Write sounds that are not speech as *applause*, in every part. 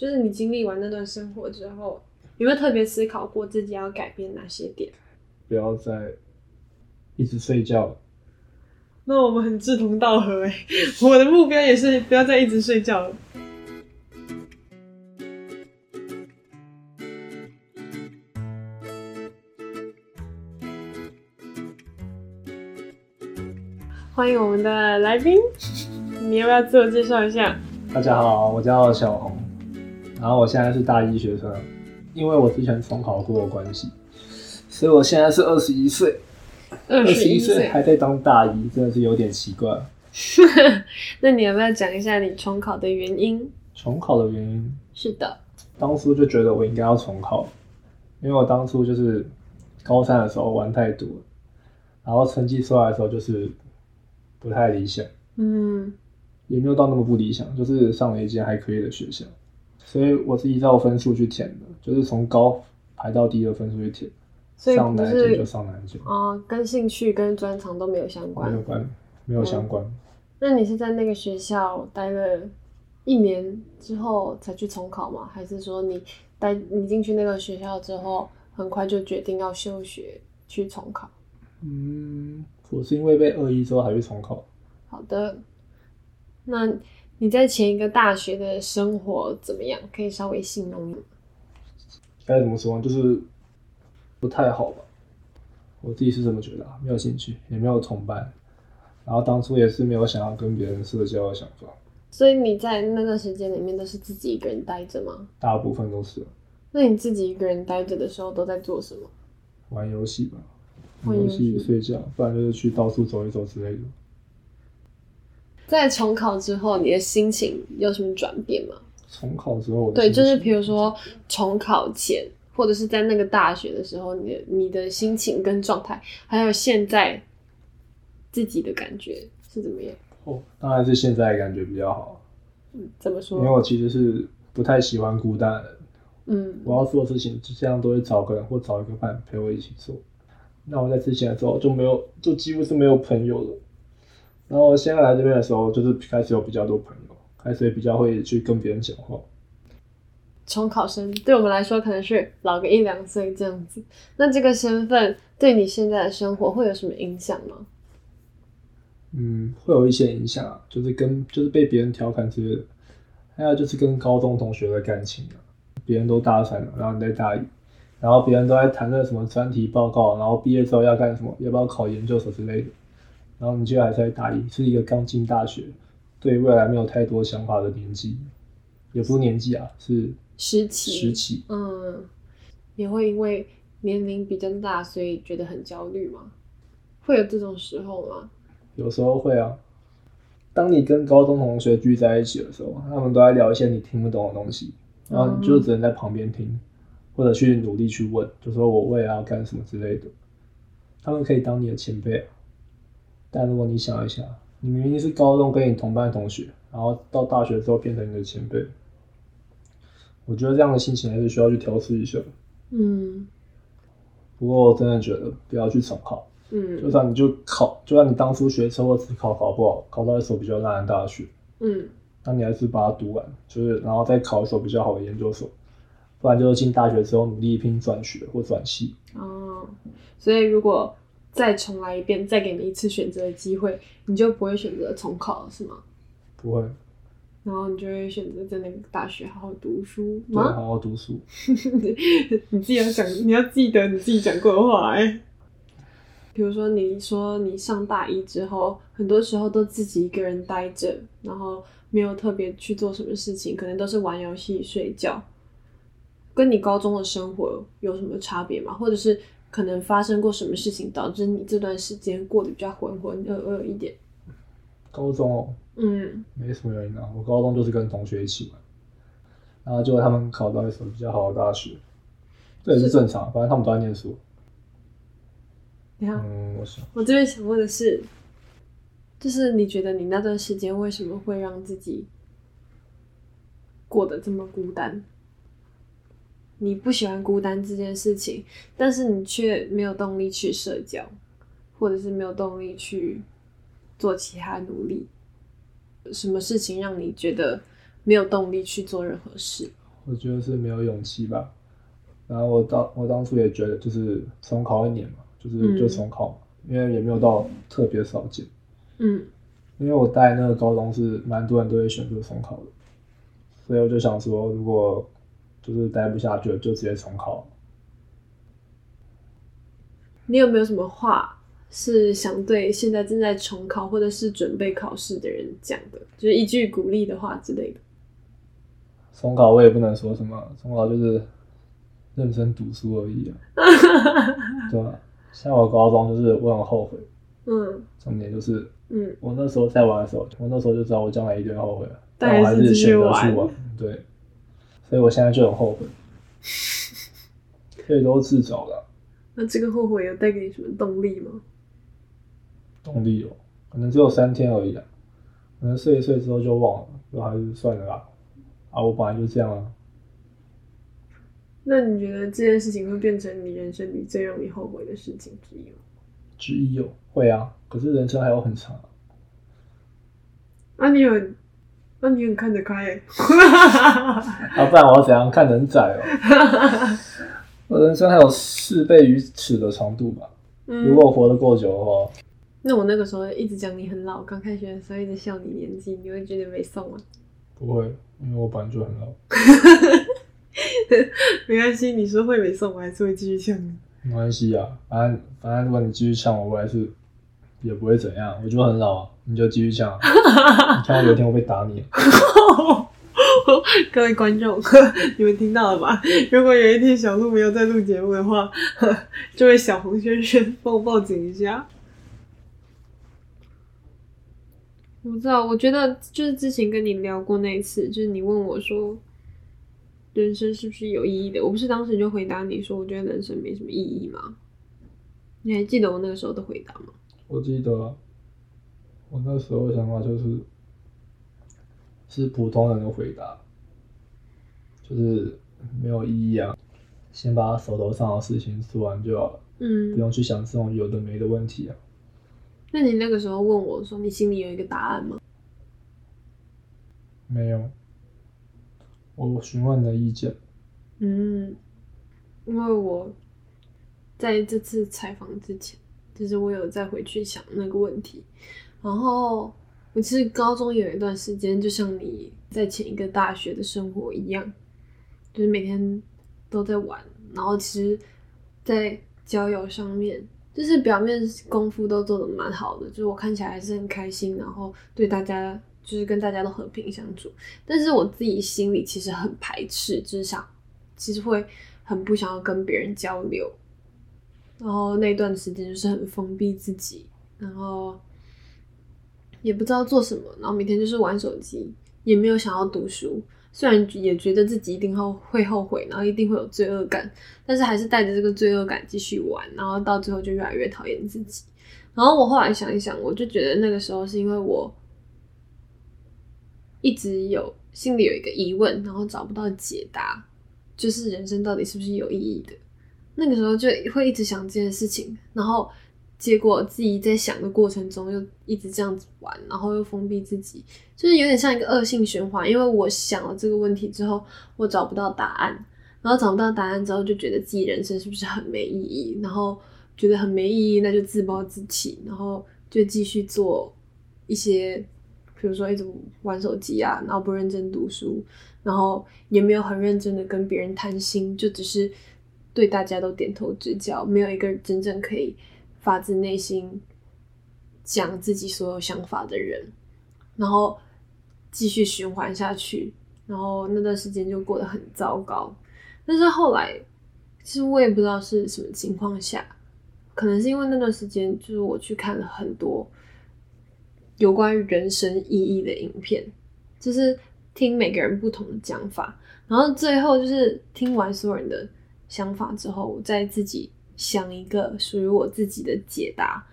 就是你经历完那段生活之后，有没有特别思考过自己要改变哪些点？不要再一直睡觉。那我们很志同道合哎，*laughs* 我的目标也是不要再一直睡觉了。欢迎我们的来宾，你要不要自我介绍一下？大家好，我叫小红，然后我现在是大一学生，因为我之前重考过的关系，所以我现在是二十一岁，二十一岁还在当大一，真的是有点奇怪。*laughs* 那你要不要讲一下你重考的原因？重考的原因是的，当初就觉得我应该要重考，因为我当初就是高三的时候玩太多，然后成绩出来的时候就是。不太理想，嗯，也没有到那么不理想，就是上了一间还可以的学校，所以我是依照分数去填的，就是从高排到低的分数去填，上哪间就上哪间。哦，跟兴趣跟专长都没有相关，没有关，没有相关。那你是在那个学校待了一年之后才去重考吗？还是说你待你进去那个学校之后，很快就决定要休学去重考？嗯。我是因为被恶意之后还去重考。好的，那你在前一个大学的生活怎么样？可以稍微形容吗？该怎么说？就是不太好吧。我自己是这么觉得，没有兴趣，也没有同伴，然后当初也是没有想要跟别人社交的想法。所以你在那段时间里面都是自己一个人待着吗？大部分都是。那你自己一个人待着的时候都在做什么？玩游戏吧。玩游戏、睡觉，不然就是去到处走一走之类的。在重考之后，你的心情有什么转变吗？重考之后，对，就是比如说重考前，或者是在那个大学的时候，你的你的心情跟状态，还有现在自己的感觉是怎么样？哦，当然是现在感觉比较好。嗯，怎么说？因为我其实是不太喜欢孤单的。嗯，我要做事情，就这样都会找个人或找一个伴陪我一起做。那我在之前的时候就没有，就几乎是没有朋友了。然后现在来这边的时候，就是开始有比较多朋友，开始也比较会去跟别人讲话。从考生对我们来说可能是老个一两岁这样子。那这个身份对你现在的生活会有什么影响吗？嗯，会有一些影响，就是跟就是被别人调侃之类的，还有就是跟高中同学的感情啊，别人都大三了，然后你在大一。然后别人都在谈论什么专题报告，然后毕业之后要干什么，要不要考研究所之类的。然后你就还在大一，是一个刚进大学，对未来没有太多想法的年纪，也不是年纪啊，是时期。时期，嗯，也会因为年龄比较大，所以觉得很焦虑吗？会有这种时候吗？有时候会啊。当你跟高中同学聚在一起的时候，他们都在聊一些你听不懂的东西，然后你就只能在旁边听。或者去努力去问，就说我未来要干什么之类的，他们可以当你的前辈。但如果你想一下，你明明是高中跟你同班同学，然后到大学之后变成你的前辈，我觉得这样的心情还是需要去调试一下。嗯。不过我真的觉得不要去重考。嗯。就算你就考，就算你当初学车或只考考不好，考到一所比较烂的大学，嗯，那你还是把它读完，就是然后再考一所比较好的研究所。不然就是进大学之后努力拼转学或转系。哦，所以如果再重来一遍，再给你一次选择的机会，你就不会选择重考了，是吗？不会。然后你就会选择在那个大学好好读书对，好好读书。*laughs* 你自己要讲，你要记得你自己讲过的话哎。比如说，你说你上大一之后，很多时候都自己一个人待着，然后没有特别去做什么事情，可能都是玩游戏、睡觉。跟你高中的生活有什么差别吗？或者是可能发生过什么事情导致你这段时间过得比较浑浑噩噩一点？高中哦，嗯，没什么原因啊。我高中就是跟同学一起玩，然后结果他们考到一所比较好的大学，这也是正常，反正他们都在念书。你好，嗯，我想我这边想问的是，就是你觉得你那段时间为什么会让自己过得这么孤单？你不喜欢孤单这件事情，但是你却没有动力去社交，或者是没有动力去做其他努力。什么事情让你觉得没有动力去做任何事？我觉得是没有勇气吧。然后我当我当初也觉得就是重考一年嘛，就是就重考嘛，因为也没有到特别少见。嗯因为我带那个高中是蛮多人都会选择重考的，所以我就想说，如果就是待不下去了，就直接重考。你有没有什么话是想对现在正在重考或者是准备考试的人讲的？就是一句鼓励的话之类的。重考我也不能说什么，重考就是认真读书而已啊，*laughs* 对吧？像我高中就是我很后悔，嗯重点就是嗯，我那时候在玩的时候，我那时候就知道我将来一定会后悔了，但但我还是选择去玩，对，所以我现在就很后悔，*laughs* 所以都是自找的啊。那这个后悔有带给你什么动力吗？动力哦，可能只有三天而已啊，可能睡一睡之后就忘了，就还是算了啦，啊，我本来就这样啊，那你觉得这件事情会变成你人生里最让你后悔的事情之一吗？之一哦会啊，可是人生还有很长啊，啊，你很，那、你很看得开耶。*laughs* *laughs* 啊，不然我要怎样看得很窄哦？我人生还有四倍于尺的长度吧。嗯如果我活得够久的话，那我那个时候一直讲你很老，刚开学的时候一直笑你年纪，你会觉得没送吗？不会，因为我本来就很老。*laughs* 没关系，你说会没送，我还是会继续呛你。没关系啊，反正反正如果你继续呛我，我还是也不会怎样，我就很老啊，你就继续讲、啊。*laughs* 你看我有一天我会打你，*laughs* 各位观众，*laughs* 你们听到了吧？如果有一天小鹿没有在录节目的话，这位小红轩轩帮我报警一下。我不知道，我觉得就是之前跟你聊过那一次，就是你问我说，人生是不是有意义的？我不是当时就回答你说，我觉得人生没什么意义吗？你还记得我那个时候的回答吗？我记得啊我那时候的想法就是是普通人的回答，就是没有意义啊，先把手头上的事情做完就好了，嗯不，用去想这种有的没的问题啊。那你那个时候问我说，你心里有一个答案吗？没有，我询问你的意见。嗯，因为我在这次采访之前，就是我有再回去想那个问题，然后我其实高中有一段时间，就像你在前一个大学的生活一样，就是每天都在玩，然后其实，在交友上面，就是表面功夫都做得蛮好的，就是我看起来还是很开心，然后对大家就是跟大家都和平相处，但是我自己心里其实很排斥，就是想其实会很不想要跟别人交流，然后那段时间就是很封闭自己，然后也不知道做什么，然后每天就是玩手机，也没有想要读书。虽然也觉得自己一定后会后悔，然后一定会有罪恶感，但是还是带着这个罪恶感继续玩，然后到最后就越来越讨厌自己。然后我后来想一想，我就觉得那个时候是因为我一直有心里有一个疑问，然后找不到解答，就是人生到底是不是有意义的？那个时候就会一直想这件事情，然后结果自己在想的过程中又一直这样子玩，然后又封闭自己，就是有点像一个恶性循环。因为我想了这个问题之后，我找不到答案，然后找不到答案之后，就觉得自己人生是不是很没意义，然后觉得很没意义，那就自暴自弃，然后就继续做一些，比如说一直玩手机啊，然后不认真读书，然后也没有很认真的跟别人谈心，就只是对大家都点头之交，没有一个真正可以发自内心讲自己所有想法的人，然后继续循环下去，然后那段时间就过得很糟糕。但是后来，其实我也不知道是什么情况下，可能是因为那段时间，就是我去看了很多有关于人生意义的影片，就是听每个人不同的讲法，然后最后就是听完所有人的想法之后，我再自己想一个属于我自己的解答。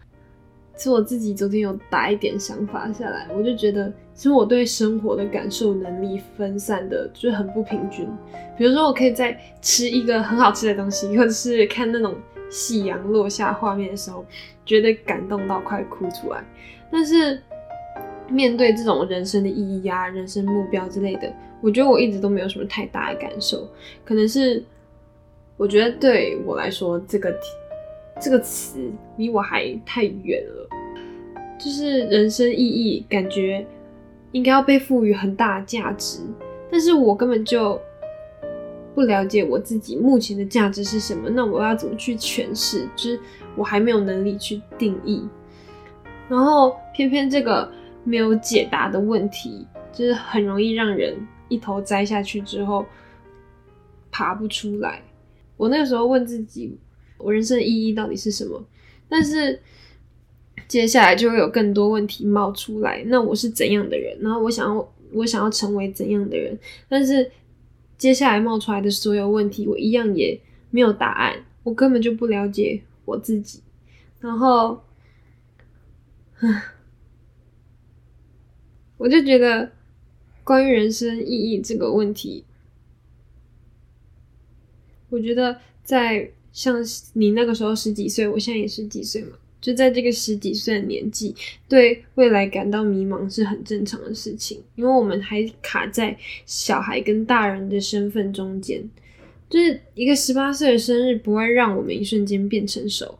是我自己昨天有打一点想法下来，我就觉得，其实我对生活的感受能力分散的就是很不平均。比如说，我可以在吃一个很好吃的东西，或者是看那种夕阳落下画面的时候，觉得感动到快哭出来。但是面对这种人生的意义啊、人生目标之类的，我觉得我一直都没有什么太大的感受。可能是我觉得对我来说，这个这个词离我还太远了。就是人生意义，感觉应该要被赋予很大的价值，但是我根本就不了解我自己目前的价值是什么。那我要怎么去诠释？就是我还没有能力去定义。然后偏偏这个没有解答的问题，就是很容易让人一头栽下去之后爬不出来。我那个时候问自己，我人生意义到底是什么？但是。接下来就会有更多问题冒出来。那我是怎样的人？然后我想要，我想要成为怎样的人？但是接下来冒出来的所有问题，我一样也没有答案。我根本就不了解我自己。然后，我就觉得关于人生意义这个问题，我觉得在像你那个时候十几岁，我现在也十几岁嘛。就在这个十几岁的年纪，对未来感到迷茫是很正常的事情，因为我们还卡在小孩跟大人的身份中间。就是一个十八岁的生日不会让我们一瞬间变成熟，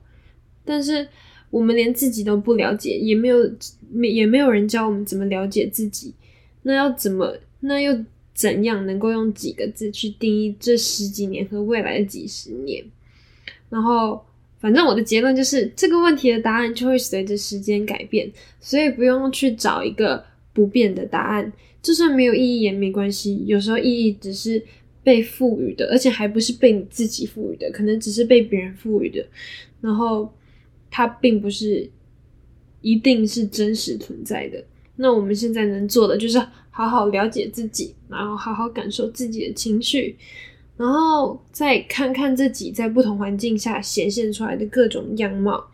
但是我们连自己都不了解，也没有没也没有人教我们怎么了解自己。那要怎么？那又怎样能够用几个字去定义这十几年和未来的几十年？然后。反正我的结论就是，这个问题的答案就会随着时间改变，所以不用去找一个不变的答案。就算没有意义也没关系，有时候意义只是被赋予的，而且还不是被你自己赋予的，可能只是被别人赋予的。然后它并不是一定是真实存在的。那我们现在能做的就是好好了解自己，然后好好感受自己的情绪。然后再看看自己在不同环境下显现出来的各种样貌，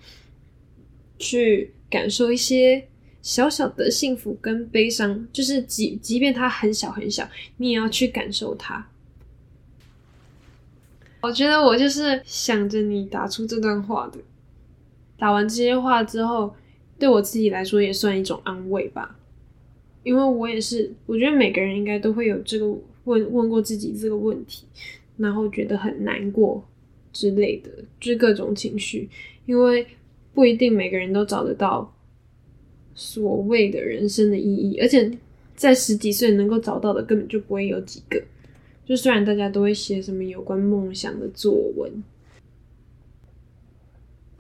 去感受一些小小的幸福跟悲伤，就是即即便它很小很小，你也要去感受它。我觉得我就是想着你打出这段话的，打完这些话之后，对我自己来说也算一种安慰吧，因为我也是，我觉得每个人应该都会有这个。问问过自己这个问题，然后觉得很难过之类的，就是各种情绪，因为不一定每个人都找得到所谓的人生的意义，而且在十几岁能够找到的根本就不会有几个。就虽然大家都会写什么有关梦想的作文，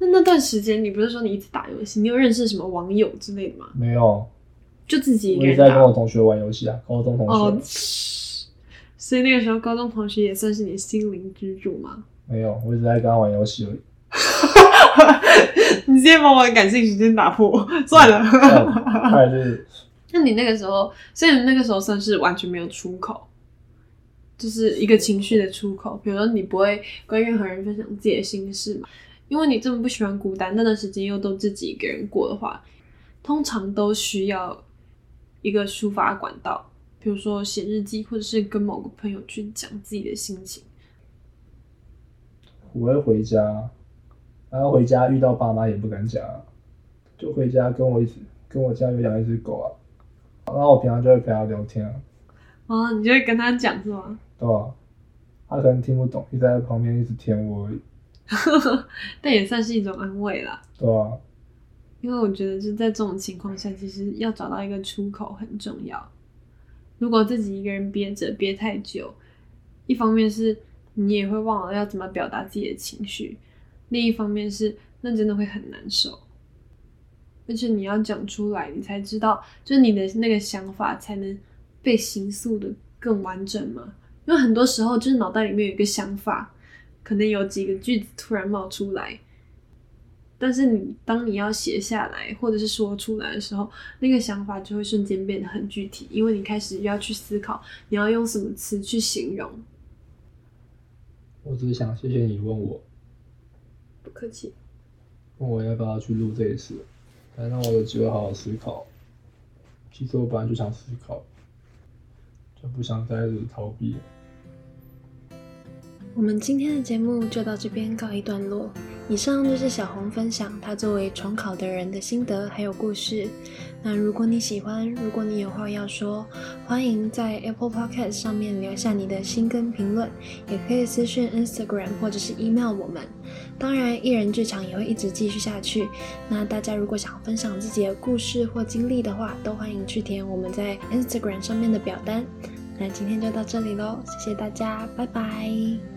那那段时间你不是说你一直打游戏，你有认识什么网友之类的吗？没有，就自己一个人在跟我同学玩游戏啊，高中同学。哦 *laughs* 所以那个时候，高中同学也算是你心灵支柱吗？没有，我一直在跟他玩游戏而已。*laughs* 你直接把我的感性时间打破，*laughs* 算了。那你那个时候，所以你那个时候算是完全没有出口，就是一个情绪的出口。比如说，你不会跟任何人分享自己的心事嘛？因为你这么不喜欢孤单，那段时间又都自己一个人过的话，通常都需要一个抒发管道。比如说写日记，或者是跟某个朋友去讲自己的心情。我会回家，然后回家遇到爸妈也不敢讲，就回家跟我一起跟我家有养一只狗啊，然后我平常就会陪他聊天啊。哦，你就会跟他讲是吗？对啊，他可能听不懂，一直在旁边一直舔我而已。*laughs* 但也算是一种安慰啦。对啊。因为我觉得就在这种情况下，其实要找到一个出口很重要。如果自己一个人憋着憋太久，一方面是你也会忘了要怎么表达自己的情绪，另一方面是那真的会很难受。而且你要讲出来，你才知道，就是你的那个想法才能被形塑的更完整嘛。因为很多时候就是脑袋里面有一个想法，可能有几个句子突然冒出来。但是你当你要写下来或者是说出来的时候，那个想法就会瞬间变得很具体，因为你开始要去思考你要用什么词去形容。我只是想谢谢你问我，不客气。问我要不要去录这一次，来让我有机会好好思考。其实我本来就想思考，就不想再逃避。我们今天的节目就到这边告一段落。以上就是小红分享她作为重考的人的心得还有故事。那如果你喜欢，如果你有话要说，欢迎在 Apple Podcast 上面留下你的心跟评论，也可以私讯 Instagram 或者是 email 我们。当然，艺人剧场也会一直继续下去。那大家如果想分享自己的故事或经历的话，都欢迎去填我们在 Instagram 上面的表单。那今天就到这里喽，谢谢大家，拜拜。